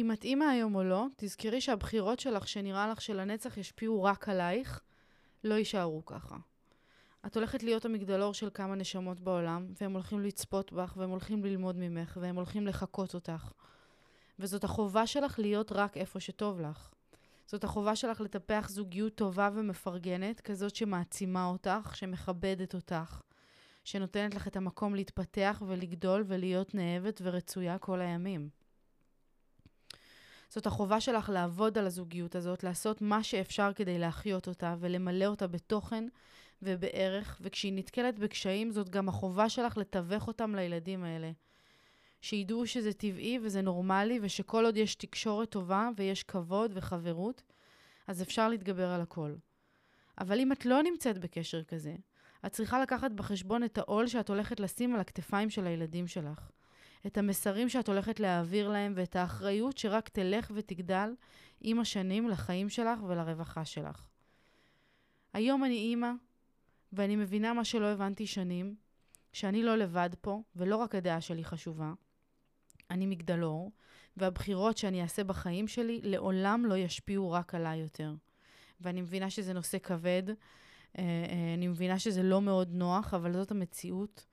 אם את אימא היום או לא, תזכרי שהבחירות שלך שנראה לך שלנצח ישפיעו רק עלייך, לא יישארו ככה. את הולכת להיות המגדלור של כמה נשמות בעולם, והם הולכים לצפות בך, והם הולכים ללמוד ממך, והם הולכים לחקות אותך. וזאת החובה שלך להיות רק איפה שטוב לך. זאת החובה שלך לטפח זוגיות טובה ומפרגנת, כזאת שמעצימה אותך, שמכבדת אותך, שנותנת לך את המקום להתפתח ולגדול ולהיות נאהבת ורצויה כל הימים. זאת החובה שלך לעבוד על הזוגיות הזאת, לעשות מה שאפשר כדי להחיות אותה ולמלא אותה בתוכן ובערך, וכשהיא נתקלת בקשיים, זאת גם החובה שלך לתווך אותם לילדים האלה. שידעו שזה טבעי וזה נורמלי, ושכל עוד יש תקשורת טובה ויש כבוד וחברות, אז אפשר להתגבר על הכל. אבל אם את לא נמצאת בקשר כזה, את צריכה לקחת בחשבון את העול שאת הולכת לשים על הכתפיים של הילדים שלך. את המסרים שאת הולכת להעביר להם ואת האחריות שרק תלך ותגדל עם השנים לחיים שלך ולרווחה שלך. היום אני אימא, ואני מבינה מה שלא הבנתי שנים, שאני לא לבד פה, ולא רק הדעה שלי חשובה. אני מגדלור, והבחירות שאני אעשה בחיים שלי לעולם לא ישפיעו רק עליי יותר. ואני מבינה שזה נושא כבד, אה, אה, אני מבינה שזה לא מאוד נוח, אבל זאת המציאות.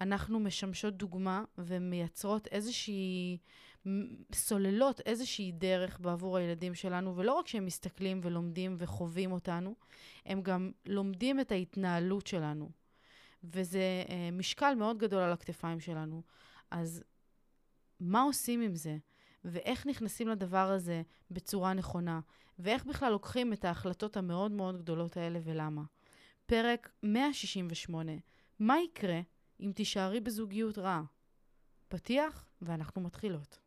אנחנו משמשות דוגמה ומייצרות איזושהי, סוללות איזושהי דרך בעבור הילדים שלנו, ולא רק שהם מסתכלים ולומדים וחווים אותנו, הם גם לומדים את ההתנהלות שלנו. וזה אה, משקל מאוד גדול על הכתפיים שלנו. אז מה עושים עם זה? ואיך נכנסים לדבר הזה בצורה נכונה? ואיך בכלל לוקחים את ההחלטות המאוד מאוד גדולות האלה ולמה? פרק 168, מה יקרה אם תישארי בזוגיות רעה? פתיח, ואנחנו מתחילות.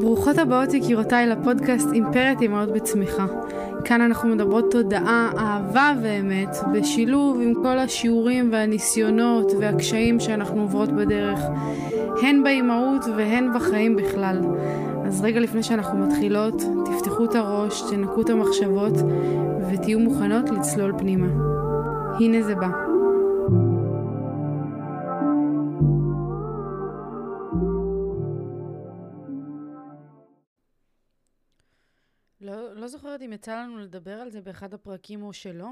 ברוכות הבאות יקירותיי לפודקאסט אימפרית אימהות בצמיחה. כאן אנחנו מדברות תודעה, אהבה ואמת, בשילוב עם כל השיעורים והניסיונות והקשיים שאנחנו עוברות בדרך, הן באימהות והן בחיים בכלל. אז רגע לפני שאנחנו מתחילות, תפתחו את הראש, תנקו את המחשבות ותהיו מוכנות לצלול פנימה. הנה זה בא. לא, לא זוכרת אם יצא לנו לדבר על זה באחד הפרקים או שלא,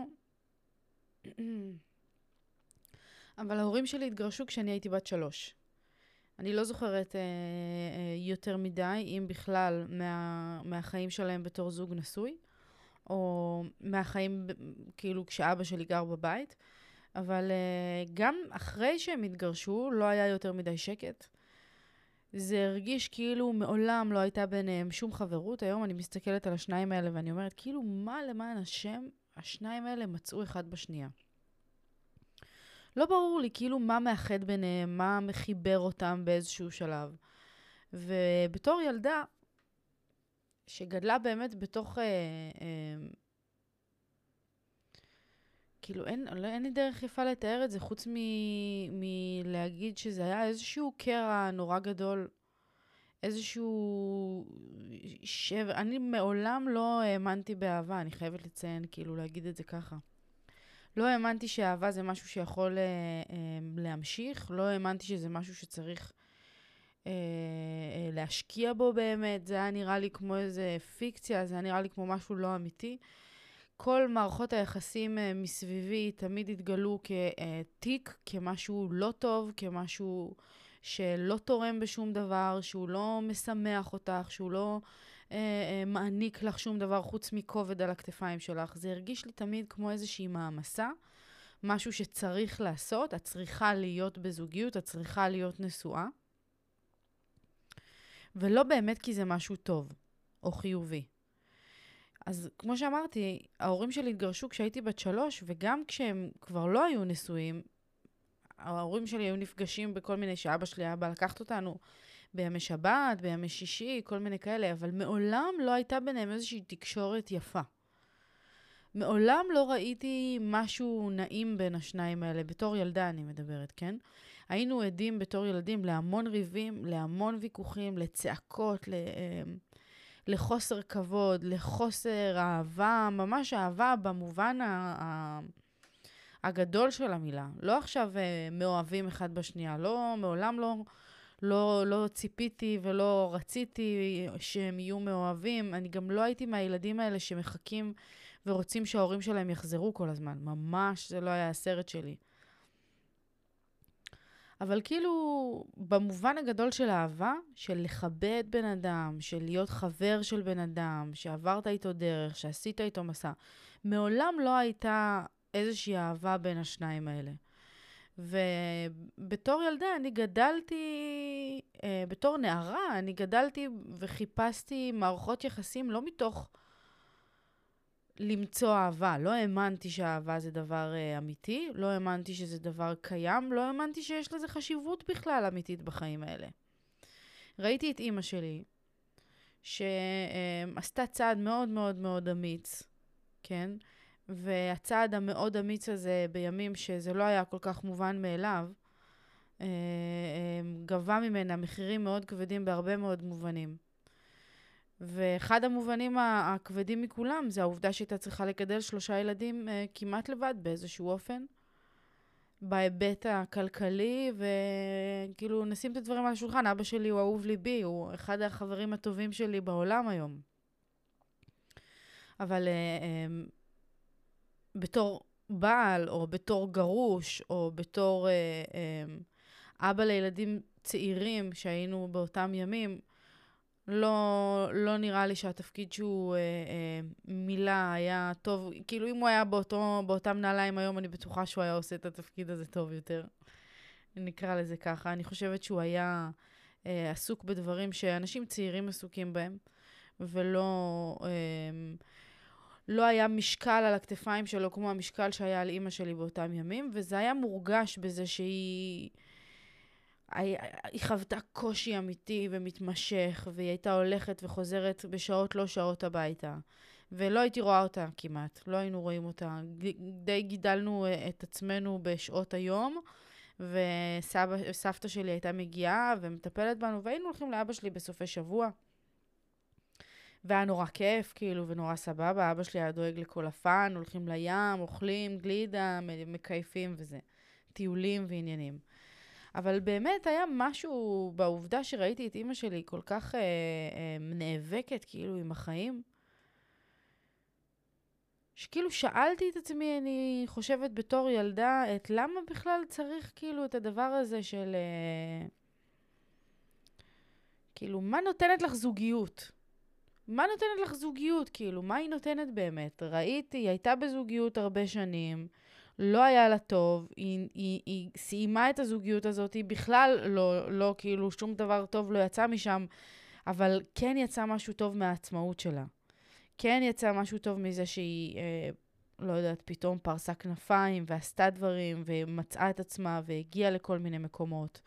אבל ההורים שלי התגרשו כשאני הייתי בת שלוש. אני לא זוכרת אה, אה, יותר מדי, אם בכלל, מה, מהחיים שלהם בתור זוג נשוי, או מהחיים, כאילו, כשאבא שלי גר בבית, אבל אה, גם אחרי שהם התגרשו, לא היה יותר מדי שקט. זה הרגיש כאילו מעולם לא הייתה ביניהם שום חברות. היום אני מסתכלת על השניים האלה ואני אומרת, כאילו, מה למען השם השניים האלה מצאו אחד בשנייה? לא ברור לי כאילו מה מאחד ביניהם, מה מחיבר אותם באיזשהו שלב. ובתור ילדה, שגדלה באמת בתוך... אה, אה, כאילו, אין, לא, אין לי דרך יפה לתאר את זה, חוץ מלהגיד שזה היה איזשהו קרע נורא גדול, איזשהו שבר. אני מעולם לא האמנתי באהבה, אני חייבת לציין, כאילו, להגיד את זה ככה. לא האמנתי שאהבה זה משהו שיכול אה, אה, להמשיך, לא האמנתי שזה משהו שצריך אה, אה, להשקיע בו באמת, זה היה נראה לי כמו איזה פיקציה, זה היה נראה לי כמו משהו לא אמיתי. כל מערכות היחסים אה, מסביבי תמיד התגלו כתיק, כמשהו לא טוב, כמשהו שלא תורם בשום דבר, שהוא לא משמח אותך, שהוא לא... אה, אה, מעניק לך שום דבר חוץ מכובד על הכתפיים שלך. זה הרגיש לי תמיד כמו איזושהי מעמסה, משהו שצריך לעשות, את צריכה להיות בזוגיות, את צריכה להיות נשואה. ולא באמת כי זה משהו טוב או חיובי. אז כמו שאמרתי, ההורים שלי התגרשו כשהייתי בת שלוש, וגם כשהם כבר לא היו נשואים, ההורים שלי היו נפגשים בכל מיני, שאבא שלי היה בא לקחת אותנו בימי שבת, בימי שישי, כל מיני כאלה, אבל מעולם לא הייתה ביניהם איזושהי תקשורת יפה. מעולם לא ראיתי משהו נעים בין השניים האלה, בתור ילדה אני מדברת, כן? היינו עדים בתור ילדים להמון ריבים, להמון ויכוחים, לצעקות, ל... אמ, לחוסר כבוד, לחוסר אהבה, ממש אהבה במובן ה... הגדול של המילה. לא עכשיו אה, מאוהבים אחד בשנייה. לא, מעולם לא, לא, לא ציפיתי ולא רציתי שהם יהיו מאוהבים. אני גם לא הייתי מהילדים האלה שמחכים ורוצים שההורים שלהם יחזרו כל הזמן. ממש, זה לא היה הסרט שלי. אבל כאילו, במובן הגדול של אהבה, של לכבד בן אדם, של להיות חבר של בן אדם, שעברת איתו דרך, שעשית איתו מסע, מעולם לא הייתה איזושהי אהבה בין השניים האלה. ובתור ילדה אני גדלתי, אה, בתור נערה, אני גדלתי וחיפשתי מערכות יחסים לא מתוך למצוא אהבה. לא האמנתי שאהבה זה דבר אה, אמיתי, לא האמנתי שזה דבר קיים, לא האמנתי שיש לזה חשיבות בכלל אמיתית בחיים האלה. ראיתי את אימא שלי, שעשתה צעד מאוד מאוד מאוד אמיץ, כן? והצעד המאוד אמיץ הזה, בימים שזה לא היה כל כך מובן מאליו, אה, אה, גבה ממנה מחירים מאוד כבדים בהרבה מאוד מובנים. ואחד המובנים הכבדים מכולם זה העובדה שהייתה צריכה לגדל שלושה ילדים אה, כמעט לבד באיזשהו אופן, בהיבט הכלכלי, וכאילו נשים את הדברים על השולחן. אבא שלי הוא אהוב ליבי, הוא אחד החברים הטובים שלי בעולם היום. אבל בתור בעל, או בתור גרוש, או בתור אה, אה, אבא לילדים צעירים שהיינו באותם ימים, לא, לא נראה לי שהתפקיד שהוא אה, אה, מילא היה טוב. כאילו, אם הוא היה באותו, באותם נעליים היום, אני בטוחה שהוא היה עושה את התפקיד הזה טוב יותר. נקרא לזה ככה. אני חושבת שהוא היה אה, עסוק בדברים שאנשים צעירים עסוקים בהם, ולא... אה, לא היה משקל על הכתפיים שלו כמו המשקל שהיה על אימא שלי באותם ימים, וזה היה מורגש בזה שהיא... היא חוותה קושי אמיתי ומתמשך, והיא הייתה הולכת וחוזרת בשעות לא שעות הביתה. ולא הייתי רואה אותה כמעט, לא היינו רואים אותה. די גידלנו אה, את עצמנו בשעות היום, וסבתא שלי הייתה מגיעה ומטפלת בנו, והיינו הולכים לאבא שלי בסופי שבוע. והיה נורא כיף, כאילו, ונורא סבבה. אבא שלי היה דואג לכל הפאן, הולכים לים, אוכלים גלידה, מקייפים וזה. טיולים ועניינים. אבל באמת היה משהו בעובדה שראיתי את אימא שלי כל כך אה, אה, נאבקת, כאילו, עם החיים, שכאילו שאלתי את עצמי, אני חושבת בתור ילדה, את למה בכלל צריך כאילו את הדבר הזה של... אה, כאילו, מה נותנת לך זוגיות? מה נותנת לך זוגיות? כאילו, מה היא נותנת באמת? ראיתי, היא הייתה בזוגיות הרבה שנים, לא היה לה טוב, היא, היא, היא סיימה את הזוגיות הזאת, היא בכלל לא, לא, כאילו, שום דבר טוב לא יצא משם, אבל כן יצא משהו טוב מהעצמאות שלה. כן יצא משהו טוב מזה שהיא, אה, לא יודעת, פתאום פרסה כנפיים ועשתה דברים ומצאה את עצמה והגיעה לכל מיני מקומות.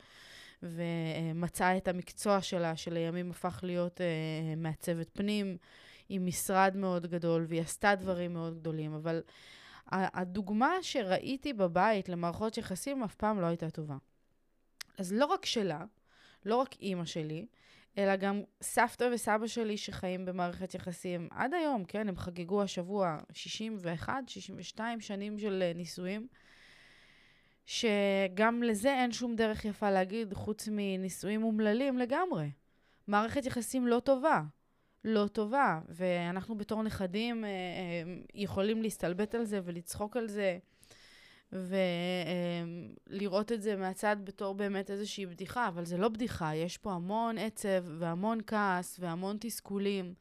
ומצאה את המקצוע שלה, שלימים הפך להיות אה, מעצבת פנים, עם משרד מאוד גדול, והיא עשתה דברים מאוד גדולים, אבל הדוגמה שראיתי בבית למערכות יחסים אף פעם לא הייתה טובה. אז לא רק שלה, לא רק אימא שלי, אלא גם סבתא וסבא שלי שחיים במערכת יחסים עד היום, כן, הם חגגו השבוע 61, 62 שנים של אה, נישואים. שגם לזה אין שום דרך יפה להגיד, חוץ מנישואים אומללים לגמרי. מערכת יחסים לא טובה. לא טובה, ואנחנו בתור נכדים אה, אה, יכולים להסתלבט על זה ולצחוק על זה, ולראות את זה מהצד בתור באמת איזושהי בדיחה, אבל זה לא בדיחה, יש פה המון עצב והמון כעס והמון תסכולים.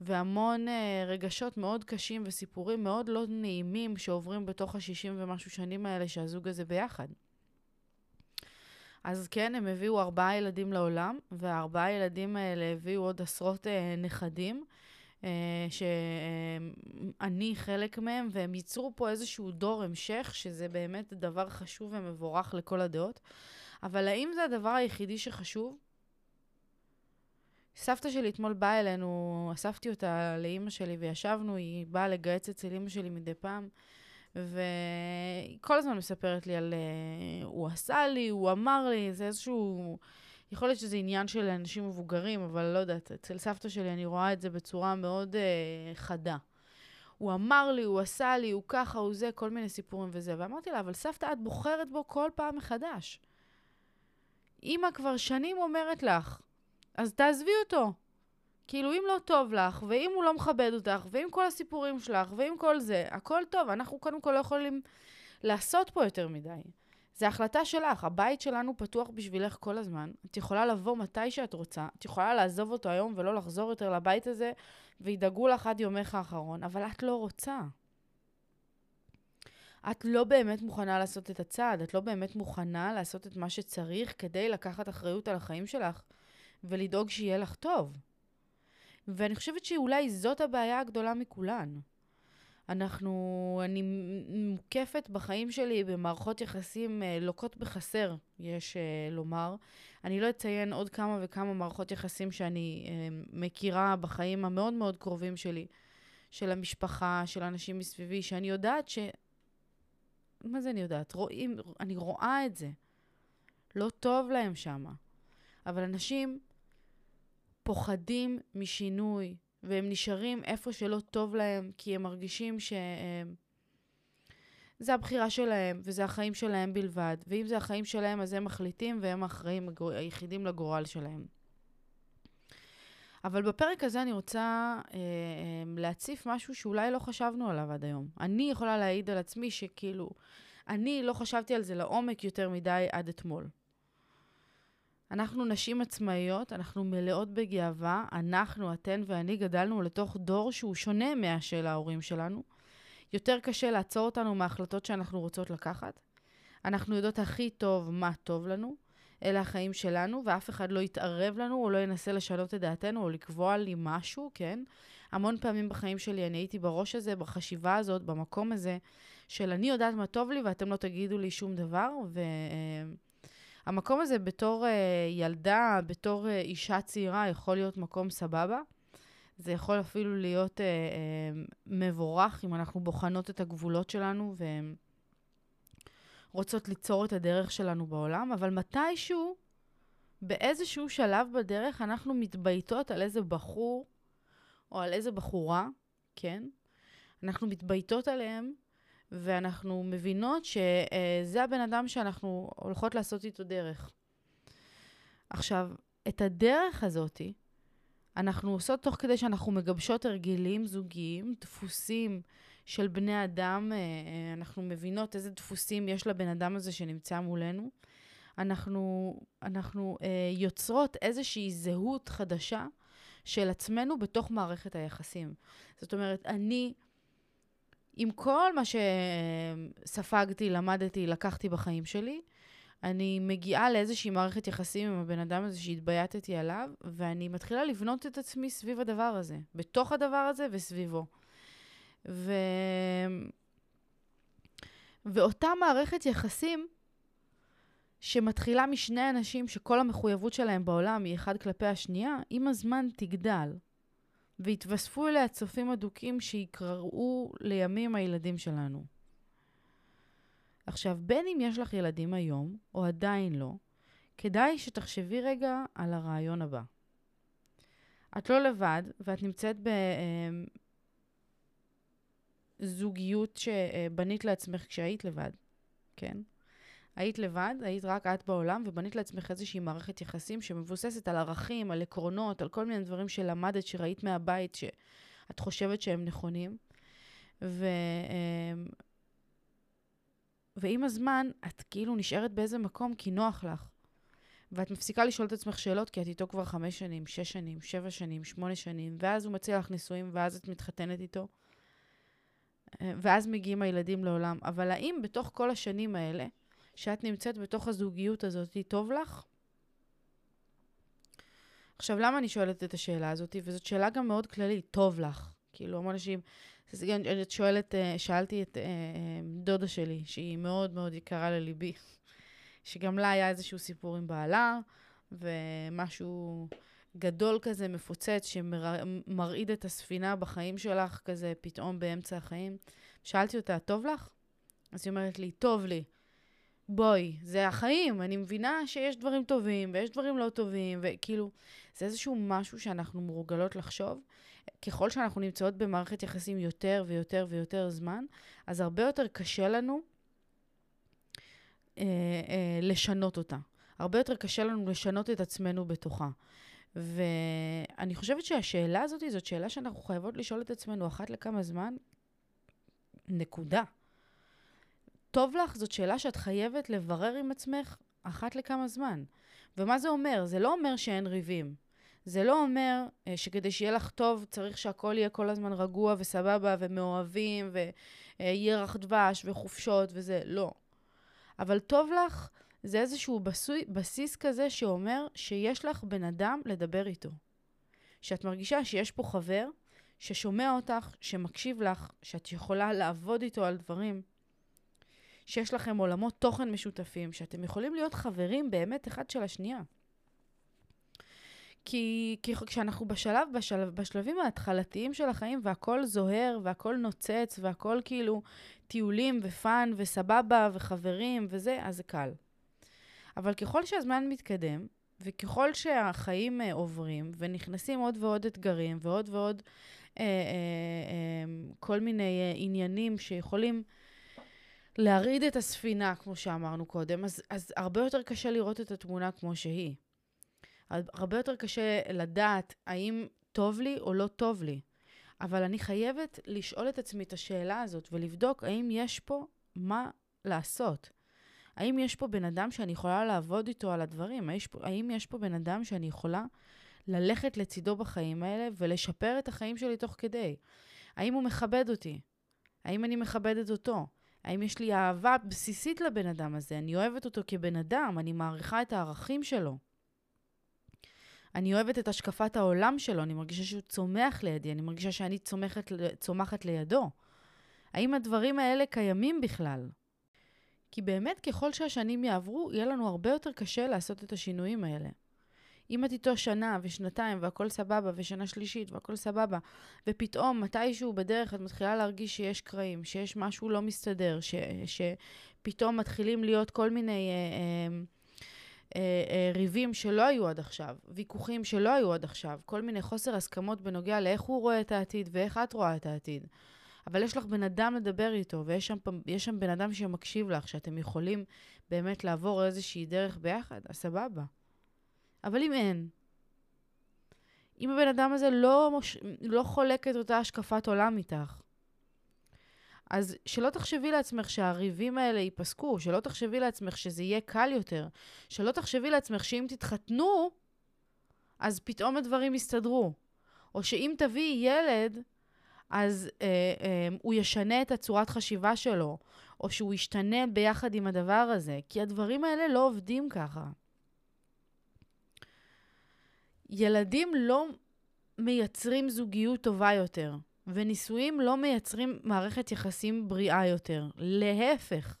והמון uh, רגשות מאוד קשים וסיפורים מאוד לא נעימים שעוברים בתוך השישים ומשהו שנים האלה שהזוג הזה ביחד. אז כן, הם הביאו ארבעה ילדים לעולם, והארבעה ילדים האלה הביאו עוד עשרות uh, נכדים, uh, שאני חלק מהם, והם ייצרו פה איזשהו דור המשך, שזה באמת דבר חשוב ומבורך לכל הדעות. אבל האם זה הדבר היחידי שחשוב? סבתא שלי אתמול באה אלינו, אספתי אותה לאימא שלי וישבנו, היא באה לגייץ אצל אימא שלי מדי פעם, והיא כל הזמן מספרת לי על... Uh, הוא עשה לי, הוא אמר לי, זה איזשהו... יכול להיות שזה עניין של אנשים מבוגרים, אבל לא יודעת, אצל סבתא שלי אני רואה את זה בצורה מאוד uh, חדה. הוא אמר לי, הוא עשה לי, הוא ככה, הוא זה, כל מיני סיפורים וזה. ואמרתי לה, אבל סבתא, את בוחרת בו כל פעם מחדש. אמא כבר שנים אומרת לך, אז תעזבי אותו. כאילו, אם לא טוב לך, ואם הוא לא מכבד אותך, ועם כל הסיפורים שלך, ועם כל זה, הכל טוב. אנחנו קודם כל לא יכולים לעשות פה יותר מדי. זו החלטה שלך, הבית שלנו פתוח בשבילך כל הזמן. את יכולה לבוא מתי שאת רוצה, את יכולה לעזוב אותו היום ולא לחזור יותר לבית הזה, וידאגו לך עד יומך האחרון, אבל את לא רוצה. את לא באמת מוכנה לעשות את הצעד, את לא באמת מוכנה לעשות את מה שצריך כדי לקחת אחריות על החיים שלך ולדאוג שיהיה לך טוב. ואני חושבת שאולי זאת הבעיה הגדולה מכולן. אנחנו, אני מוקפת בחיים שלי במערכות יחסים אה, לוקות בחסר, יש אה, לומר. אני לא אציין עוד כמה וכמה מערכות יחסים שאני אה, מכירה בחיים המאוד מאוד קרובים שלי, של המשפחה, של אנשים מסביבי, שאני יודעת ש... מה זה אני יודעת? רואים, אני רואה את זה. לא טוב להם שמה. אבל אנשים פוחדים משינוי, והם נשארים איפה שלא טוב להם, כי הם מרגישים שהם... זה הבחירה שלהם, וזה החיים שלהם בלבד. ואם זה החיים שלהם, אז הם מחליטים, והם האחראים היחידים לגורל שלהם. אבל בפרק הזה אני רוצה אה, אה, להציף משהו שאולי לא חשבנו עליו עד היום. אני יכולה להעיד על עצמי שכאילו, אני לא חשבתי על זה לעומק יותר מדי עד אתמול. אנחנו נשים עצמאיות, אנחנו מלאות בגאווה, אנחנו, אתן ואני, גדלנו לתוך דור שהוא שונה מהשל ההורים שלנו. יותר קשה לעצור אותנו מההחלטות שאנחנו רוצות לקחת. אנחנו יודעות הכי טוב מה טוב לנו, אלה החיים שלנו, ואף אחד לא יתערב לנו או לא ינסה לשנות את דעתנו או לקבוע לי משהו, כן? המון פעמים בחיים שלי אני הייתי בראש הזה, בחשיבה הזאת, במקום הזה, של אני יודעת מה טוב לי ואתם לא תגידו לי שום דבר, ו... המקום הזה בתור uh, ילדה, בתור uh, אישה צעירה, יכול להיות מקום סבבה. זה יכול אפילו להיות uh, uh, מבורך אם אנחנו בוחנות את הגבולות שלנו ורוצות ליצור את הדרך שלנו בעולם, אבל מתישהו, באיזשהו שלב בדרך, אנחנו מתבייתות על איזה בחור או על איזה בחורה, כן? אנחנו מתבייתות עליהם ואנחנו מבינות שזה הבן אדם שאנחנו הולכות לעשות איתו דרך. עכשיו, את הדרך הזאתי, אנחנו עושות תוך כדי שאנחנו מגבשות הרגלים זוגיים, דפוסים של בני אדם, אה, אה, אנחנו מבינות איזה דפוסים יש לבן אדם הזה שנמצא מולנו. אנחנו, אנחנו אה, יוצרות איזושהי זהות חדשה של עצמנו בתוך מערכת היחסים. זאת אומרת, אני עם כל מה שספגתי, למדתי, לקחתי בחיים שלי, אני מגיעה לאיזושהי מערכת יחסים עם הבן אדם הזה שהתבייתתי עליו, ואני מתחילה לבנות את עצמי סביב הדבר הזה, בתוך הדבר הזה וסביבו. ו... ואותה מערכת יחסים שמתחילה משני אנשים שכל המחויבות שלהם בעולם היא אחד כלפי השנייה, עם הזמן תגדל. והתווספו אליה צופים אדוקים שיקראו לימים הילדים שלנו. עכשיו, בין אם יש לך ילדים היום, או עדיין לא, כדאי שתחשבי רגע על הרעיון הבא. את לא לבד, ואת נמצאת בזוגיות שבנית לעצמך כשהיית לבד, כן? היית לבד, היית רק את בעולם, ובנית לעצמך איזושהי מערכת יחסים שמבוססת על ערכים, על עקרונות, על כל מיני דברים שלמדת, שראית מהבית, שאת חושבת שהם נכונים. ו... אמ, ועם הזמן, את כאילו נשארת באיזה מקום כי נוח לך. ואת מפסיקה לשאול את עצמך שאלות, כי את איתו כבר חמש שנים, שש שנים, שבע שנים, שמונה שנים, ואז הוא מציע לך נישואים, ואז את מתחתנת איתו. אה, ואז מגיעים הילדים לעולם. אבל האם בתוך כל השנים האלה, שאת נמצאת בתוך הזוגיות הזאת, טוב לך? עכשיו, למה אני שואלת את השאלה הזאת? וזאת שאלה גם מאוד כללית, טוב לך. כאילו, המון אנשים... את שואלת, אה, שאלתי את אה, אה, דודה שלי, שהיא מאוד מאוד יקרה לליבי, שגם לה היה איזשהו סיפור עם בעלה, ומשהו גדול כזה, מפוצץ, שמרעיד את הספינה בחיים שלך, כזה פתאום באמצע החיים. שאלתי אותה, טוב לך? אז היא אומרת לי, טוב לי. בואי, זה החיים, אני מבינה שיש דברים טובים ויש דברים לא טובים, וכאילו, זה איזשהו משהו שאנחנו מורגלות לחשוב. ככל שאנחנו נמצאות במערכת יחסים יותר ויותר ויותר זמן, אז הרבה יותר קשה לנו אה, אה, לשנות אותה. הרבה יותר קשה לנו לשנות את עצמנו בתוכה. ואני חושבת שהשאלה הזאת זאת שאלה שאנחנו חייבות לשאול את עצמנו אחת לכמה זמן, נקודה. טוב לך זאת שאלה שאת חייבת לברר עם עצמך אחת לכמה זמן. ומה זה אומר? זה לא אומר שאין ריבים. זה לא אומר uh, שכדי שיהיה לך טוב צריך שהכל יהיה כל הזמן רגוע וסבבה ומאוהבים וירח דבש וחופשות וזה, לא. אבל טוב לך זה איזשהו בסוי, בסיס כזה שאומר שיש לך בן אדם לדבר איתו. שאת מרגישה שיש פה חבר ששומע אותך, שמקשיב לך, שאת יכולה לעבוד איתו על דברים, שיש לכם עולמות תוכן משותפים, שאתם יכולים להיות חברים באמת אחד של השנייה. כי, כי כשאנחנו בשלב, בשלב, בשלבים ההתחלתיים של החיים והכל זוהר והכל נוצץ והכל כאילו טיולים ופאן וסבבה וחברים וזה, אז זה קל. אבל ככל שהזמן מתקדם, וככל שהחיים uh, עוברים ונכנסים עוד ועוד אתגרים ועוד ועוד uh, uh, uh, כל מיני uh, עניינים שיכולים להרעיד את הספינה, כמו שאמרנו קודם, אז, אז הרבה יותר קשה לראות את התמונה כמו שהיא. הרבה יותר קשה לדעת האם טוב לי או לא טוב לי. אבל אני חייבת לשאול את עצמי את השאלה הזאת ולבדוק האם יש פה מה לעשות. האם יש פה בן אדם שאני יכולה לעבוד איתו על הדברים? האם יש פה בן אדם שאני יכולה ללכת לצידו בחיים האלה ולשפר את החיים שלי תוך כדי? האם הוא מכבד אותי? האם אני מכבדת אותו? האם יש לי אהבה בסיסית לבן אדם הזה? אני אוהבת אותו כבן אדם, אני מעריכה את הערכים שלו. אני אוהבת את השקפת העולם שלו, אני מרגישה שהוא צומח לידי, אני מרגישה שאני צומחת, צומחת לידו. האם הדברים האלה קיימים בכלל? כי באמת ככל שהשנים יעברו, יהיה לנו הרבה יותר קשה לעשות את השינויים האלה. אם את איתו שנה ושנתיים והכל סבבה, ושנה שלישית והכל סבבה, ופתאום מתישהו בדרך את מתחילה להרגיש שיש קרעים, שיש משהו לא מסתדר, ש, שפתאום מתחילים להיות כל מיני אה, אה, אה, אה, ריבים שלא היו עד עכשיו, ויכוחים שלא היו עד עכשיו, כל מיני חוסר הסכמות בנוגע לאיך הוא רואה את העתיד ואיך את רואה את העתיד. אבל יש לך בן אדם לדבר איתו, ויש שם, שם בן אדם שמקשיב לך, שאתם יכולים באמת לעבור איזושהי דרך ביחד, אז סבבה. אבל אם אין, אם הבן אדם הזה לא, מוש... לא חולק את אותה השקפת עולם איתך, אז שלא תחשבי לעצמך שהריבים האלה ייפסקו, שלא תחשבי לעצמך שזה יהיה קל יותר, שלא תחשבי לעצמך שאם תתחתנו, אז פתאום הדברים יסתדרו. או שאם תביאי ילד, אז אה, אה, הוא ישנה את הצורת חשיבה שלו, או שהוא ישתנה ביחד עם הדבר הזה, כי הדברים האלה לא עובדים ככה. ילדים לא מייצרים זוגיות טובה יותר, ונישואים לא מייצרים מערכת יחסים בריאה יותר. להפך,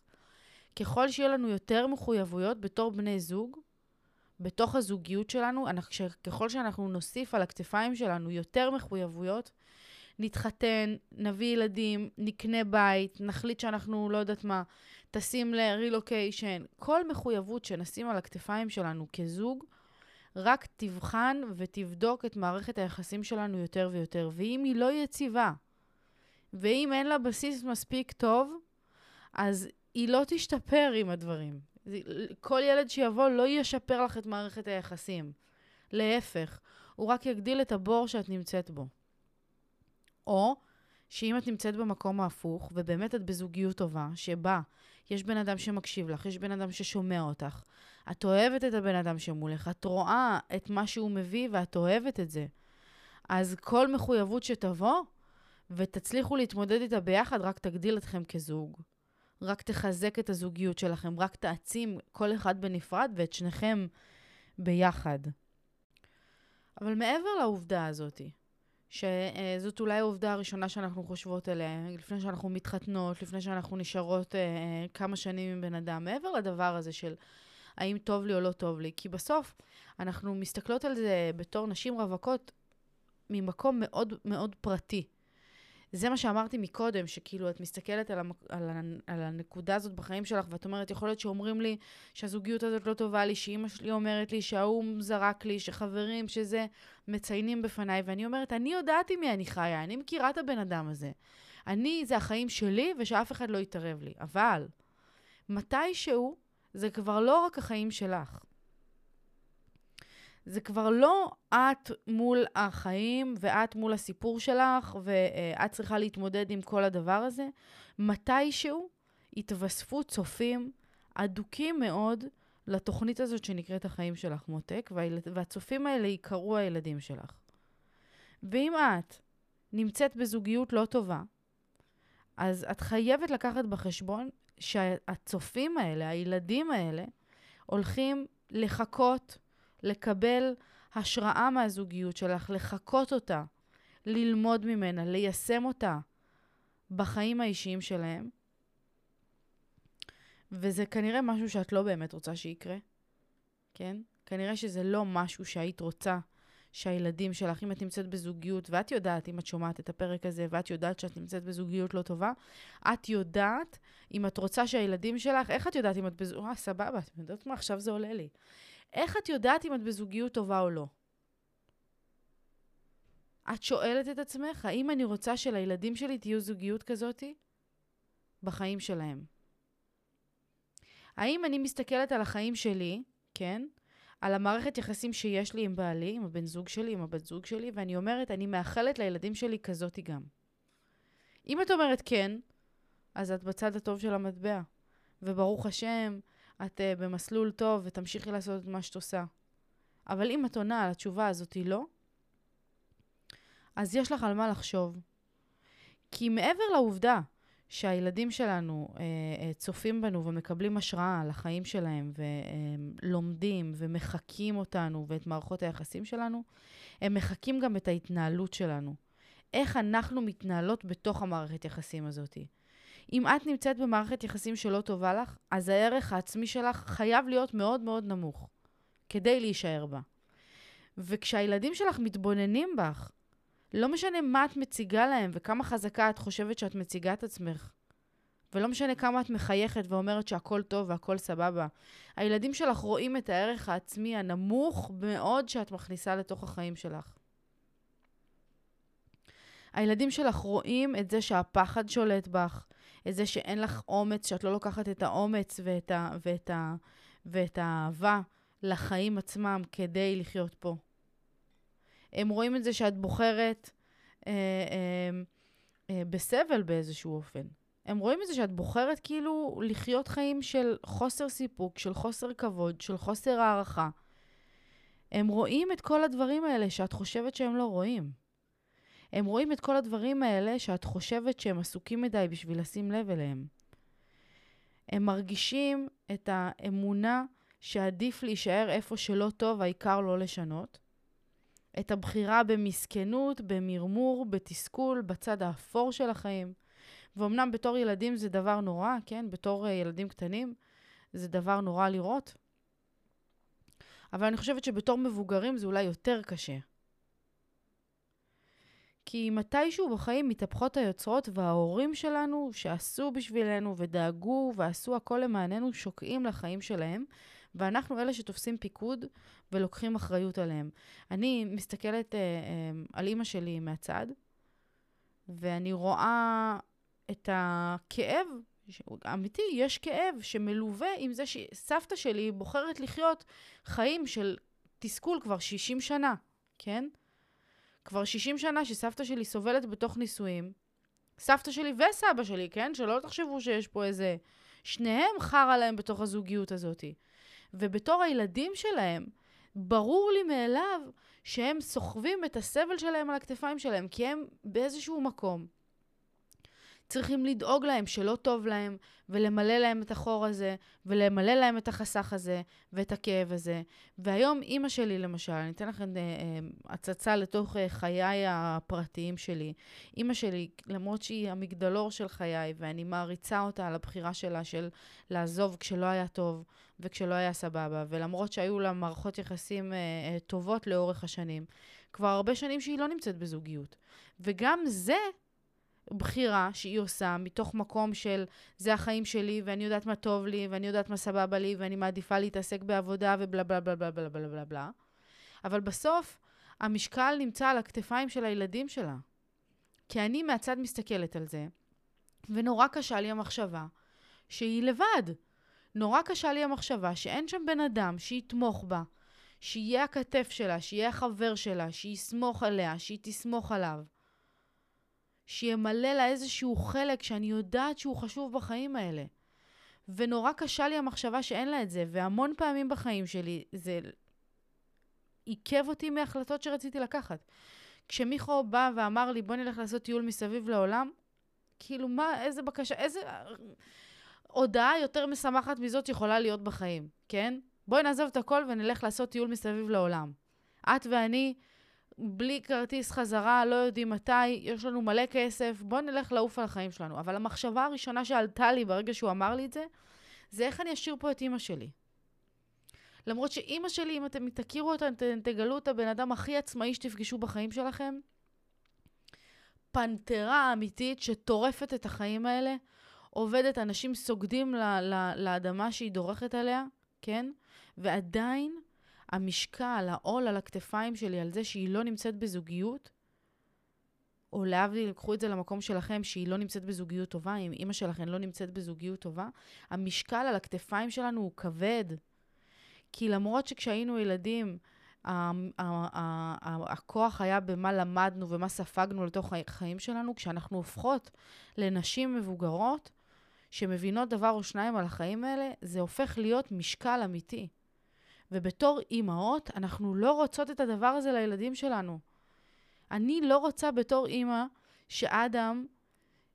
ככל שיהיה לנו יותר מחויבויות בתור בני זוג, בתוך הזוגיות שלנו, ככל שאנחנו נוסיף על הכתפיים שלנו יותר מחויבויות, נתחתן, נביא ילדים, נקנה בית, נחליט שאנחנו לא יודעת מה, טסים לרילוקיישן, כל מחויבות שנשים על הכתפיים שלנו כזוג, רק תבחן ותבדוק את מערכת היחסים שלנו יותר ויותר. ואם היא לא יציבה, ואם אין לה בסיס מספיק טוב, אז היא לא תשתפר עם הדברים. כל ילד שיבוא לא ישפר לך את מערכת היחסים. להפך, הוא רק יגדיל את הבור שאת נמצאת בו. או שאם את נמצאת במקום ההפוך, ובאמת את בזוגיות טובה, שבה יש בן אדם שמקשיב לך, יש בן אדם ששומע אותך, את אוהבת את הבן אדם שמולך, את רואה את מה שהוא מביא ואת אוהבת את זה. אז כל מחויבות שתבוא, ותצליחו להתמודד איתה ביחד, רק תגדיל אתכם כזוג. רק תחזק את הזוגיות שלכם, רק תעצים כל אחד בנפרד ואת שניכם ביחד. אבל מעבר לעובדה הזאתי, שזאת אולי העובדה הראשונה שאנחנו חושבות עליה, לפני שאנחנו מתחתנות, לפני שאנחנו נשארות אה, כמה שנים עם בן אדם, מעבר לדבר הזה של האם טוב לי או לא טוב לי, כי בסוף אנחנו מסתכלות על זה בתור נשים רווקות ממקום מאוד מאוד פרטי. זה מה שאמרתי מקודם, שכאילו את מסתכלת על, המק... על, ה... על הנקודה הזאת בחיים שלך, ואת אומרת, יכול להיות שאומרים לי שהזוגיות הזאת לא טובה לי, שאימא שלי אומרת לי שההוא זרק לי, שחברים, שזה, מציינים בפניי, ואני אומרת, אני יודעת עם מי אני חיה, אני מכירה את הבן אדם הזה. אני, זה החיים שלי, ושאף אחד לא יתערב לי. אבל, מתישהו, זה כבר לא רק החיים שלך. זה כבר לא את מול החיים ואת מול הסיפור שלך ואת צריכה להתמודד עם כל הדבר הזה. מתישהו יתווספו צופים אדוקים מאוד לתוכנית הזאת שנקראת החיים שלך, מותק, והצופים האלה ייקראו הילדים שלך. ואם את נמצאת בזוגיות לא טובה, אז את חייבת לקחת בחשבון שהצופים האלה, הילדים האלה, הולכים לחכות לקבל השראה מהזוגיות שלך, לחקות אותה, ללמוד ממנה, ליישם אותה בחיים האישיים שלהם. וזה כנראה משהו שאת לא באמת רוצה שיקרה, כן? כנראה שזה לא משהו שהיית רוצה שהילדים שלך, אם את נמצאת בזוגיות, ואת יודעת, אם את שומעת את הפרק הזה, ואת יודעת שאת נמצאת בזוגיות לא טובה, את יודעת, אם את רוצה שהילדים שלך, איך את יודעת אם את בזוגיות? אה, סבבה, את יודעת מה, עכשיו זה עולה לי. איך את יודעת אם את בזוגיות טובה או לא? את שואלת את עצמך, האם אני רוצה שלילדים שלי תהיו זוגיות כזאתי? בחיים שלהם. האם אני מסתכלת על החיים שלי, כן? על המערכת יחסים שיש לי עם בעלי, עם הבן זוג שלי, עם הבת זוג שלי, ואני אומרת, אני מאחלת לילדים שלי כזאתי גם. אם את אומרת כן, אז את בצד הטוב של המטבע. וברוך השם, את uh, במסלול טוב ותמשיכי לעשות את מה שאת עושה. אבל אם את עונה על התשובה הזאת היא לא, אז יש לך על מה לחשוב. כי מעבר לעובדה שהילדים שלנו אה, אה, צופים בנו ומקבלים השראה על החיים שלהם ולומדים ומחקים אותנו ואת מערכות היחסים שלנו, הם מחקים גם את ההתנהלות שלנו. איך אנחנו מתנהלות בתוך המערכת יחסים הזאת. אם את נמצאת במערכת יחסים שלא טובה לך, אז הערך העצמי שלך חייב להיות מאוד מאוד נמוך, כדי להישאר בה. וכשהילדים שלך מתבוננים בך, לא משנה מה את מציגה להם וכמה חזקה את חושבת שאת מציגה את עצמך, ולא משנה כמה את מחייכת ואומרת שהכל טוב והכל סבבה, הילדים שלך רואים את הערך העצמי הנמוך מאוד שאת מכניסה לתוך החיים שלך. הילדים שלך רואים את זה שהפחד שולט בך, את זה שאין לך אומץ, שאת לא לוקחת את האומץ ואת, ה, ואת, ה, ואת האהבה לחיים עצמם כדי לחיות פה. הם רואים את זה שאת בוחרת אה, אה, אה, בסבל באיזשהו אופן. הם רואים את זה שאת בוחרת כאילו לחיות חיים של חוסר סיפוק, של חוסר כבוד, של חוסר הערכה. הם רואים את כל הדברים האלה שאת חושבת שהם לא רואים. הם רואים את כל הדברים האלה שאת חושבת שהם עסוקים מדי בשביל לשים לב אליהם. הם מרגישים את האמונה שעדיף להישאר איפה שלא טוב, העיקר לא לשנות. את הבחירה במסכנות, במרמור, בתסכול, בצד האפור של החיים. ואומנם בתור ילדים זה דבר נורא, כן? בתור uh, ילדים קטנים זה דבר נורא לראות. אבל אני חושבת שבתור מבוגרים זה אולי יותר קשה. כי מתישהו בחיים מתהפכות היוצרות וההורים שלנו, שעשו בשבילנו ודאגו ועשו הכל למעננו, שוקעים לחיים שלהם, ואנחנו אלה שתופסים פיקוד ולוקחים אחריות עליהם. אני מסתכלת אה, אה, על אימא שלי מהצד, ואני רואה את הכאב, אמיתי, יש כאב שמלווה עם זה שסבתא שלי בוחרת לחיות חיים של תסכול כבר 60 שנה, כן? כבר 60 שנה שסבתא שלי סובלת בתוך נישואים. סבתא שלי וסבא שלי, כן? שלא תחשבו שיש פה איזה... שניהם חרא להם בתוך הזוגיות הזאת. ובתור הילדים שלהם, ברור לי מאליו שהם סוחבים את הסבל שלהם על הכתפיים שלהם, כי הם באיזשהו מקום צריכים לדאוג להם שלא טוב להם, ולמלא להם את החור הזה, ולמלא להם את החסך הזה, ואת הכאב הזה. והיום אימא שלי, למשל, אני אתן לכם אה, אה, הצצה לתוך אה, חיי הפרטיים שלי. אימא שלי, למרות שהיא המגדלור של חיי, ואני מעריצה אותה על הבחירה שלה של לעזוב כשלא היה טוב, וכשלא היה סבבה, ולמרות שהיו לה מערכות יחסים אה, אה, טובות לאורך השנים, כבר הרבה שנים שהיא לא נמצאת בזוגיות. וגם זה בחירה שהיא עושה מתוך מקום של זה החיים שלי ואני יודעת מה טוב לי ואני יודעת מה סבבה לי ואני מעדיפה להתעסק בעבודה ובלה בלה בלה בלה בלה בלה בלה בלה. אבל בסוף המשקל נמצא על הכתפיים של הילדים שלה. כי אני מהצד מסתכלת על זה, ונורא קשה לי המחשבה שהיא לבד. נורא קשה לי המחשבה שאין שם בן אדם שיתמוך בה, שיהיה הכתף שלה, שיהיה החבר שלה, שיסמוך עליה, שהיא תסמוך עליו. שימלא לה איזשהו חלק שאני יודעת שהוא חשוב בחיים האלה. ונורא קשה לי המחשבה שאין לה את זה, והמון פעמים בחיים שלי זה עיכב אותי מהחלטות שרציתי לקחת. כשמיכו בא ואמר לי, בוא נלך לעשות טיול מסביב לעולם, כאילו, מה, איזה בקשה, איזה הודעה יותר משמחת מזאת יכולה להיות בחיים, כן? בואי נעזוב את הכל ונלך לעשות טיול מסביב לעולם. את ואני, בלי כרטיס חזרה, לא יודעים מתי, יש לנו מלא כסף, בואי נלך לעוף על החיים שלנו. אבל המחשבה הראשונה שעלתה לי ברגע שהוא אמר לי את זה, זה איך אני אשאיר פה את אימא שלי. למרות שאימא שלי, אם אתם תכירו אותה, אתם תגלו את הבן אדם הכי עצמאי שתפגשו בחיים שלכם. פנתרה אמיתית שטורפת את החיים האלה, עובדת, אנשים סוגדים ל- ל- לאדמה שהיא דורכת עליה, כן? ועדיין המשקל, העול על הכתפיים שלי, על זה שהיא לא נמצאת בזוגיות, או להבדיל, קחו את זה למקום שלכם, שהיא לא נמצאת בזוגיות טובה, אם אימא שלכם לא נמצאת בזוגיות טובה, המשקל על הכתפיים שלנו הוא כבד. כי למרות שכשהיינו ילדים, הכוח היה במה למדנו ומה ספגנו לתוך החיים שלנו, כשאנחנו הופכות לנשים מבוגרות, שמבינות דבר או שניים על החיים האלה, זה הופך להיות משקל אמיתי. ובתור אימהות, אנחנו לא רוצות את הדבר הזה לילדים שלנו. אני לא רוצה בתור אימא שאדם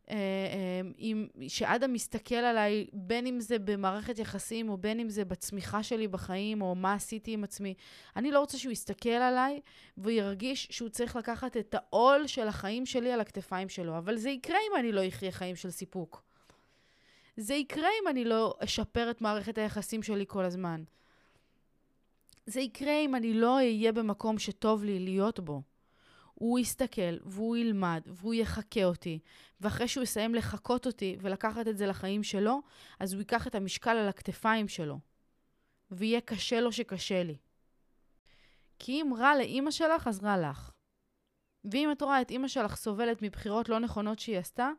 אה, אה, שאדם מסתכל עליי, בין אם זה במערכת יחסים, או בין אם זה בצמיחה שלי בחיים, או מה עשיתי עם עצמי. אני לא רוצה שהוא יסתכל עליי וירגיש שהוא צריך לקחת את העול של החיים שלי על הכתפיים שלו. אבל זה יקרה אם אני לא אחיה חיים של סיפוק. זה יקרה אם אני לא אשפר את מערכת היחסים שלי כל הזמן. זה יקרה אם אני לא אהיה במקום שטוב לי להיות בו. הוא יסתכל, והוא ילמד, והוא יחקה אותי, ואחרי שהוא יסיים לחקות אותי ולקחת את זה לחיים שלו, אז הוא ייקח את המשקל על הכתפיים שלו, ויהיה קשה לו שקשה לי. כי אם רע לאימא שלך, אז רע לך. ואם את רואה את אימא שלך סובלת מבחירות לא נכונות שהיא עשתה,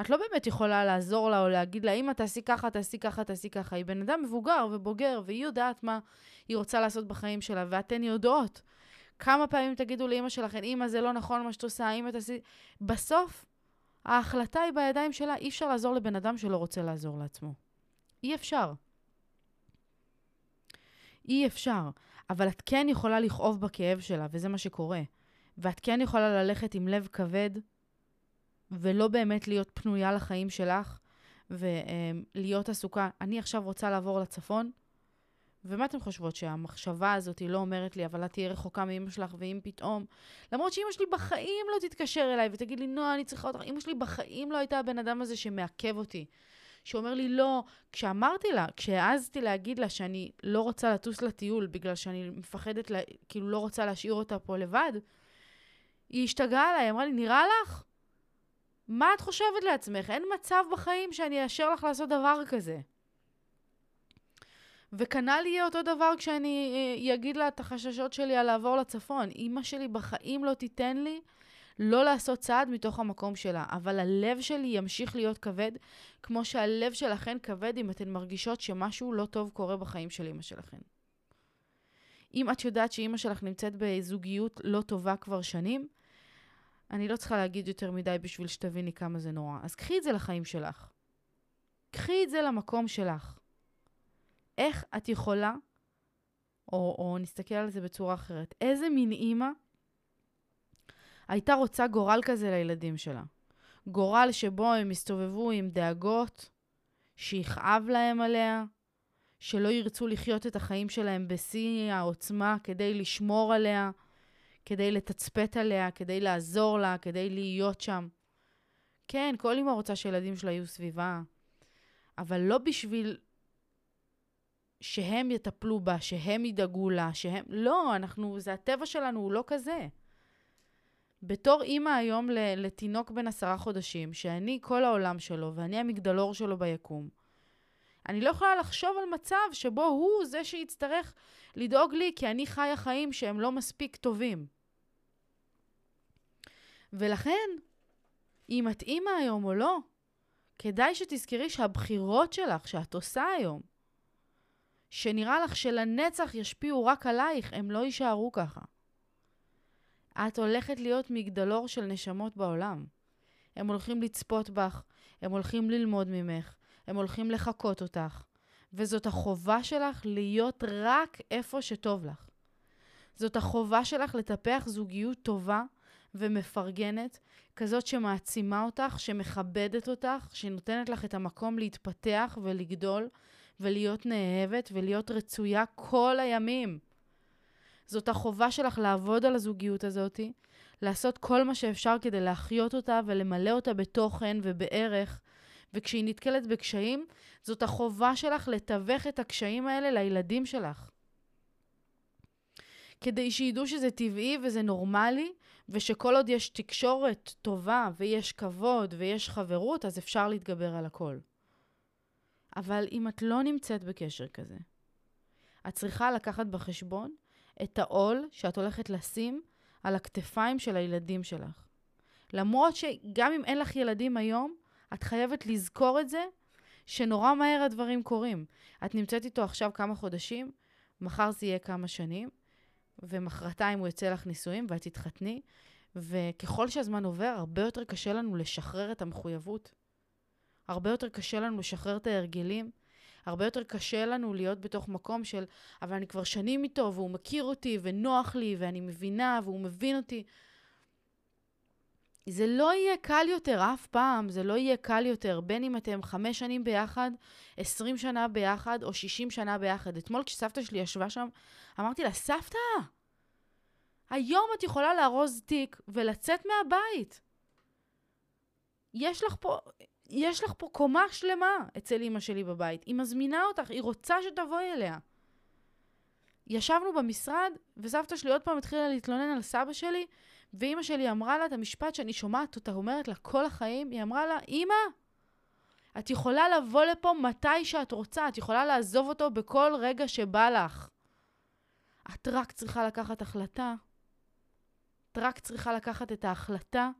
את לא באמת יכולה לעזור לה או להגיד לה, אמא, תעשי ככה, תעשי ככה, תעשי ככה. היא בן אדם מבוגר ובוגר, והיא יודעת מה היא רוצה לעשות בחיים שלה, ואתן יודעות כמה פעמים תגידו לאימא שלכם, אימא, זה לא נכון מה שאת עושה, אימא, תעשי... בסוף, ההחלטה היא בידיים שלה, אי אפשר לעזור לבן אדם שלא רוצה לעזור לעצמו. אי אפשר. אי אפשר. אבל את כן יכולה לכאוב בכאב שלה, וזה מה שקורה. ואת כן יכולה ללכת עם לב כבד, ולא באמת להיות פנויה לחיים שלך, ולהיות עסוקה. אני עכשיו רוצה לעבור לצפון, ומה אתן חושבות, שהמחשבה הזאת היא לא אומרת לי, אבל את תהיי רחוקה מאמא שלך, ואם פתאום... למרות שאמא שלי בחיים לא תתקשר אליי ותגיד לי, נועה, אני צריכה אותך. אמא שלי בחיים לא הייתה הבן אדם הזה שמעכב אותי. שאומר לי לא. כשאמרתי לה, כשהעזתי להגיד לה שאני לא רוצה לטוס לטיול בגלל שאני מפחדת, לה, כאילו לא רוצה להשאיר אותה פה לבד, היא השתגעה עליי, אמרה לי, נראה לך? מה את חושבת לעצמך? אין מצב בחיים שאני אאשר לך לעשות דבר כזה. וכנ"ל יהיה אותו דבר כשאני אה, אגיד לה את החששות שלי על לעבור לצפון. אימא שלי בחיים לא תיתן לי לא לעשות צעד מתוך המקום שלה, אבל הלב שלי ימשיך להיות כבד, כמו שהלב שלכן כבד אם אתן מרגישות שמשהו לא טוב קורה בחיים של אימא שלכן. אם את יודעת שאימא שלך נמצאת בזוגיות לא טובה כבר שנים, אני לא צריכה להגיד יותר מדי בשביל שתביני כמה זה נורא. אז קחי את זה לחיים שלך. קחי את זה למקום שלך. איך את יכולה, או, או נסתכל על זה בצורה אחרת, איזה מין אימא הייתה רוצה גורל כזה לילדים שלה? גורל שבו הם יסתובבו עם דאגות, שיכאב להם עליה, שלא ירצו לחיות את החיים שלהם בשיא העוצמה כדי לשמור עליה, כדי לתצפת עליה, כדי לעזור לה, כדי להיות שם. כן, כל אימא רוצה שילדים שלה יהיו סביבה, אבל לא בשביל שהם יטפלו בה, שהם ידאגו לה, שהם... לא, אנחנו, זה הטבע שלנו, הוא לא כזה. בתור אימא היום לתינוק בן עשרה חודשים, שאני כל העולם שלו ואני המגדלור שלו ביקום, אני לא יכולה לחשוב על מצב שבו הוא זה שיצטרך לדאוג לי כי אני חיה חיים שהם לא מספיק טובים. ולכן, אם את אימא היום או לא, כדאי שתזכרי שהבחירות שלך, שאת עושה היום, שנראה לך שלנצח ישפיעו רק עלייך, הם לא יישארו ככה. את הולכת להיות מגדלור של נשמות בעולם. הם הולכים לצפות בך, הם הולכים ללמוד ממך, הם הולכים לחקות אותך, וזאת החובה שלך להיות רק איפה שטוב לך. זאת החובה שלך לטפח זוגיות טובה ומפרגנת, כזאת שמעצימה אותך, שמכבדת אותך, שנותנת לך את המקום להתפתח ולגדול ולהיות נאהבת ולהיות רצויה כל הימים. זאת החובה שלך לעבוד על הזוגיות הזאת, לעשות כל מה שאפשר כדי להחיות אותה ולמלא אותה בתוכן ובערך, וכשהיא נתקלת בקשיים, זאת החובה שלך לתווך את הקשיים האלה לילדים שלך. כדי שידעו שזה טבעי וזה נורמלי, ושכל עוד יש תקשורת טובה ויש כבוד ויש חברות, אז אפשר להתגבר על הכל. אבל אם את לא נמצאת בקשר כזה, את צריכה לקחת בחשבון את העול שאת הולכת לשים על הכתפיים של הילדים שלך. למרות שגם אם אין לך ילדים היום, את חייבת לזכור את זה, שנורא מהר הדברים קורים. את נמצאת איתו עכשיו כמה חודשים, מחר זה יהיה כמה שנים, ומחרתיים הוא יצא לך נישואים ואת תתחתני, וככל שהזמן עובר, הרבה יותר קשה לנו לשחרר את המחויבות. הרבה יותר קשה לנו לשחרר את ההרגלים. הרבה יותר קשה לנו להיות בתוך מקום של, אבל אני כבר שנים איתו, והוא מכיר אותי, ונוח לי, ואני מבינה, והוא מבין אותי. זה לא יהיה קל יותר אף פעם, זה לא יהיה קל יותר, בין אם אתם חמש שנים ביחד, עשרים שנה ביחד, או שישים שנה ביחד. אתמול כשסבתא שלי ישבה שם, אמרתי לה, סבתא, היום את יכולה לארוז תיק ולצאת מהבית. יש לך פה, יש לך פה קומה שלמה אצל אימא שלי בבית. היא מזמינה אותך, היא רוצה שתבואי אליה. ישבנו במשרד, וסבתא שלי עוד פעם התחילה להתלונן על סבא שלי, ואימא שלי אמרה לה את המשפט שאני שומעת אותה אומרת לה כל החיים, היא אמרה לה, אימא, את יכולה לבוא לפה מתי שאת רוצה, את יכולה לעזוב אותו בכל רגע שבא לך. את רק צריכה לקחת החלטה. את רק צריכה לקחת את ההחלטה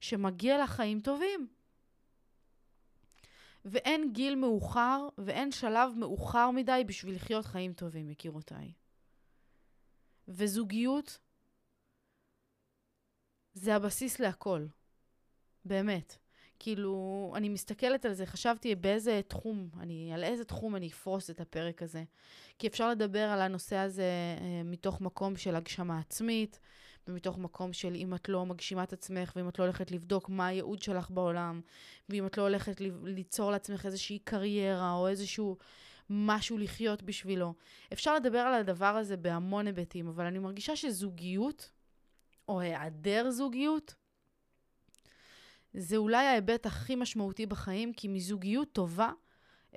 שמגיע לך חיים טובים. ואין גיל מאוחר ואין שלב מאוחר מדי בשביל לחיות חיים טובים, יקירותיי. וזוגיות זה הבסיס להכל. באמת. כאילו, אני מסתכלת על זה, חשבתי באיזה תחום, אני, על איזה תחום אני אפרוס את הפרק הזה. כי אפשר לדבר על הנושא הזה אה, מתוך מקום של הגשמה עצמית, ומתוך מקום של אם את לא מגשימה את עצמך, ואם את לא הולכת לבדוק מה הייעוד שלך בעולם, ואם את לא הולכת ליצור לעצמך איזושהי קריירה או איזשהו משהו לחיות בשבילו. אפשר לדבר על הדבר הזה בהמון היבטים, אבל אני מרגישה שזוגיות, או היעדר זוגיות, זה אולי ההיבט הכי משמעותי בחיים, כי מזוגיות טובה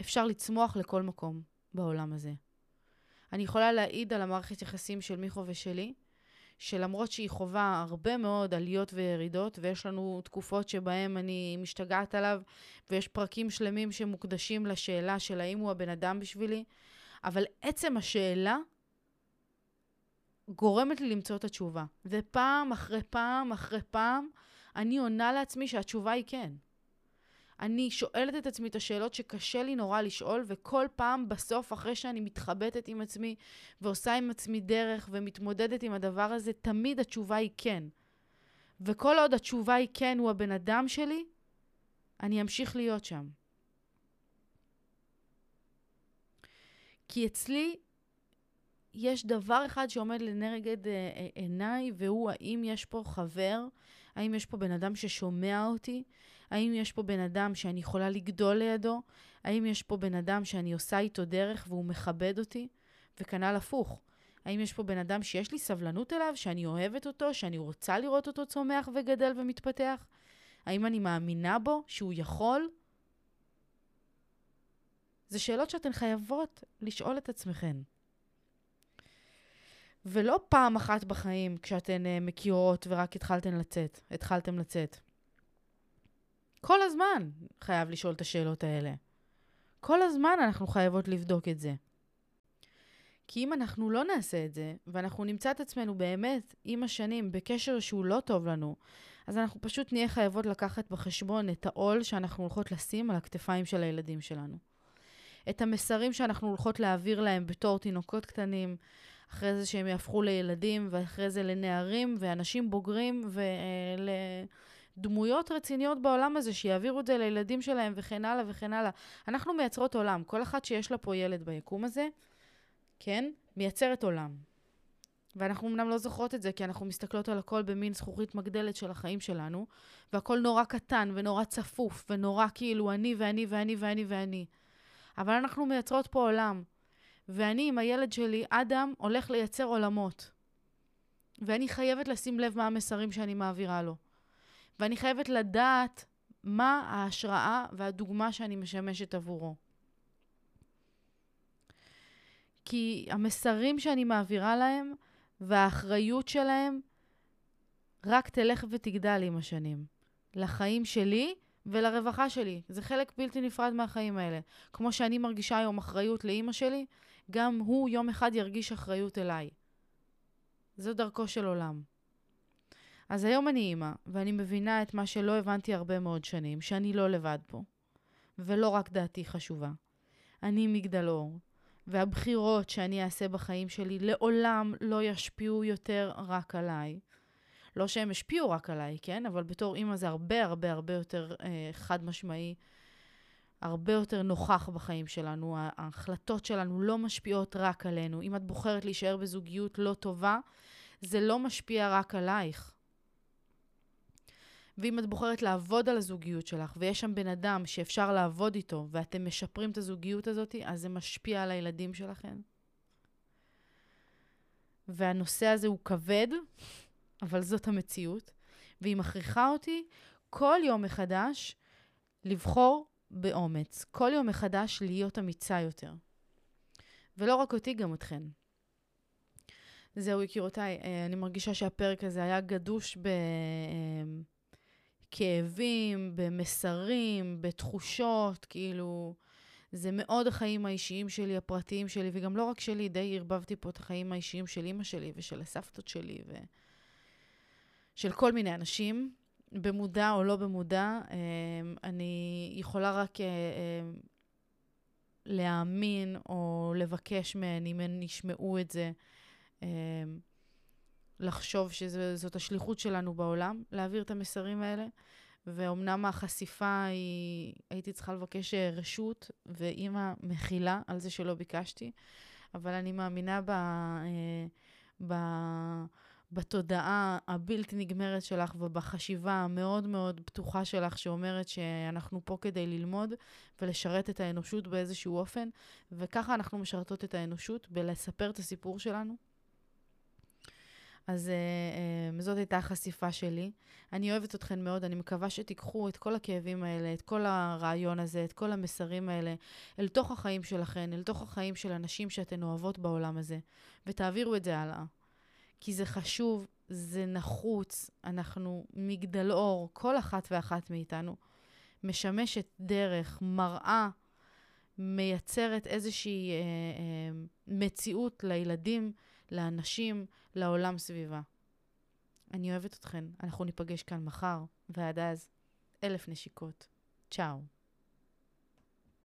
אפשר לצמוח לכל מקום בעולם הזה. אני יכולה להעיד על המערכת יחסים של מיכו ושלי, שלמרות שהיא חווה הרבה מאוד עליות וירידות, ויש לנו תקופות שבהן אני משתגעת עליו, ויש פרקים שלמים שמוקדשים לשאלה של האם הוא הבן אדם בשבילי, אבל עצם השאלה גורמת לי למצוא את התשובה. ופעם אחרי פעם אחרי פעם, אני עונה לעצמי שהתשובה היא כן. אני שואלת את עצמי את השאלות שקשה לי נורא לשאול, וכל פעם בסוף, אחרי שאני מתחבטת עם עצמי ועושה עם עצמי דרך ומתמודדת עם הדבר הזה, תמיד התשובה היא כן. וכל עוד התשובה היא כן, הוא הבן אדם שלי, אני אמשיך להיות שם. כי אצלי יש דבר אחד שעומד לנגד אה, אה, עיניי, והוא האם יש פה חבר, האם יש פה בן אדם ששומע אותי, האם יש פה בן אדם שאני יכולה לגדול לידו, האם יש פה בן אדם שאני עושה איתו דרך והוא מכבד אותי, וכנ"ל הפוך. האם יש פה בן אדם שיש לי סבלנות אליו, שאני אוהבת אותו, שאני רוצה לראות אותו צומח וגדל ומתפתח? האם אני מאמינה בו, שהוא יכול? זה שאלות שאתן חייבות לשאול את עצמכן. ולא פעם אחת בחיים כשאתן uh, מכירות ורק התחלתן לצאת, התחלתם לצאת. כל הזמן חייב לשאול את השאלות האלה. כל הזמן אנחנו חייבות לבדוק את זה. כי אם אנחנו לא נעשה את זה, ואנחנו נמצא את עצמנו באמת עם השנים בקשר שהוא לא טוב לנו, אז אנחנו פשוט נהיה חייבות לקחת בחשבון את העול שאנחנו הולכות לשים על הכתפיים של הילדים שלנו. את המסרים שאנחנו הולכות להעביר להם בתור תינוקות קטנים, אחרי זה שהם יהפכו לילדים, ואחרי זה לנערים ואנשים בוגרים ולדמויות רציניות בעולם הזה, שיעבירו את זה לילדים שלהם וכן הלאה וכן הלאה. אנחנו מייצרות עולם. כל אחת שיש לה פה ילד ביקום הזה, כן, מייצרת עולם. ואנחנו אמנם לא זוכרות את זה, כי אנחנו מסתכלות על הכל במין זכוכית מגדלת של החיים שלנו, והכל נורא קטן ונורא צפוף, ונורא כאילו אני ואני ואני ואני ואני. אבל אנחנו מייצרות פה עולם. ואני עם הילד שלי, אדם, הולך לייצר עולמות. ואני חייבת לשים לב מה המסרים שאני מעבירה לו. ואני חייבת לדעת מה ההשראה והדוגמה שאני משמשת עבורו. כי המסרים שאני מעבירה להם והאחריות שלהם רק תלך ותגדל עם השנים. לחיים שלי ולרווחה שלי. זה חלק בלתי נפרד מהחיים האלה. כמו שאני מרגישה היום אחריות לאימא שלי, גם הוא יום אחד ירגיש אחריות אליי. זו דרכו של עולם. אז היום אני אימא, ואני מבינה את מה שלא הבנתי הרבה מאוד שנים, שאני לא לבד פה. ולא רק דעתי חשובה. אני מגדל אור, והבחירות שאני אעשה בחיים שלי לעולם לא ישפיעו יותר רק עליי. לא שהם השפיעו רק עליי, כן? אבל בתור אימא זה הרבה הרבה הרבה יותר אה, חד משמעי, הרבה יותר נוכח בחיים שלנו. ההחלטות שלנו לא משפיעות רק עלינו. אם את בוחרת להישאר בזוגיות לא טובה, זה לא משפיע רק עלייך. ואם את בוחרת לעבוד על הזוגיות שלך, ויש שם בן אדם שאפשר לעבוד איתו, ואתם משפרים את הזוגיות הזאת, אז זה משפיע על הילדים שלכם. והנושא הזה הוא כבד, אבל זאת המציאות, והיא מכריחה אותי כל יום מחדש לבחור באומץ. כל יום מחדש להיות אמיצה יותר. ולא רק אותי, גם אתכן. זהו, יקירותיי, אה, אני מרגישה שהפרק הזה היה גדוש. אה, בכאבים, במסרים, בתחושות, כאילו, זה מאוד החיים האישיים שלי, הפרטיים שלי, וגם לא רק שלי, די ערבבתי פה את החיים האישיים של אימא שלי ושל הסבתות שלי ושל כל מיני אנשים, במודע או לא במודע. אמ, אני יכולה רק אה, אמ, להאמין או לבקש מהן, אם הן ישמעו את זה, אמ, לחשוב שזאת השליחות שלנו בעולם, להעביר את המסרים האלה. ואומנם החשיפה היא, הייתי צריכה לבקש אה, רשות, ואימא מכילה על זה שלא ביקשתי, אבל אני מאמינה ב, אה, ב, בתודעה הבלתי נגמרת שלך ובחשיבה המאוד מאוד פתוחה שלך, שאומרת שאנחנו פה כדי ללמוד ולשרת את האנושות באיזשהו אופן, וככה אנחנו משרתות את האנושות בלספר את הסיפור שלנו. אז uh, uh, זאת הייתה החשיפה שלי. אני אוהבת אתכן מאוד, אני מקווה שתיקחו את כל הכאבים האלה, את כל הרעיון הזה, את כל המסרים האלה, אל תוך החיים שלכן, אל תוך החיים של אנשים שאתן אוהבות בעולם הזה, ותעבירו את זה הלאה. כי זה חשוב, זה נחוץ, אנחנו מגדל אור, כל אחת ואחת מאיתנו, משמשת דרך, מראה, מייצרת איזושהי אה, אה, מציאות לילדים, לאנשים, לעולם סביבה. אני אוהבת אתכן, אנחנו ניפגש כאן מחר, ועד אז, אלף נשיקות. צ'או.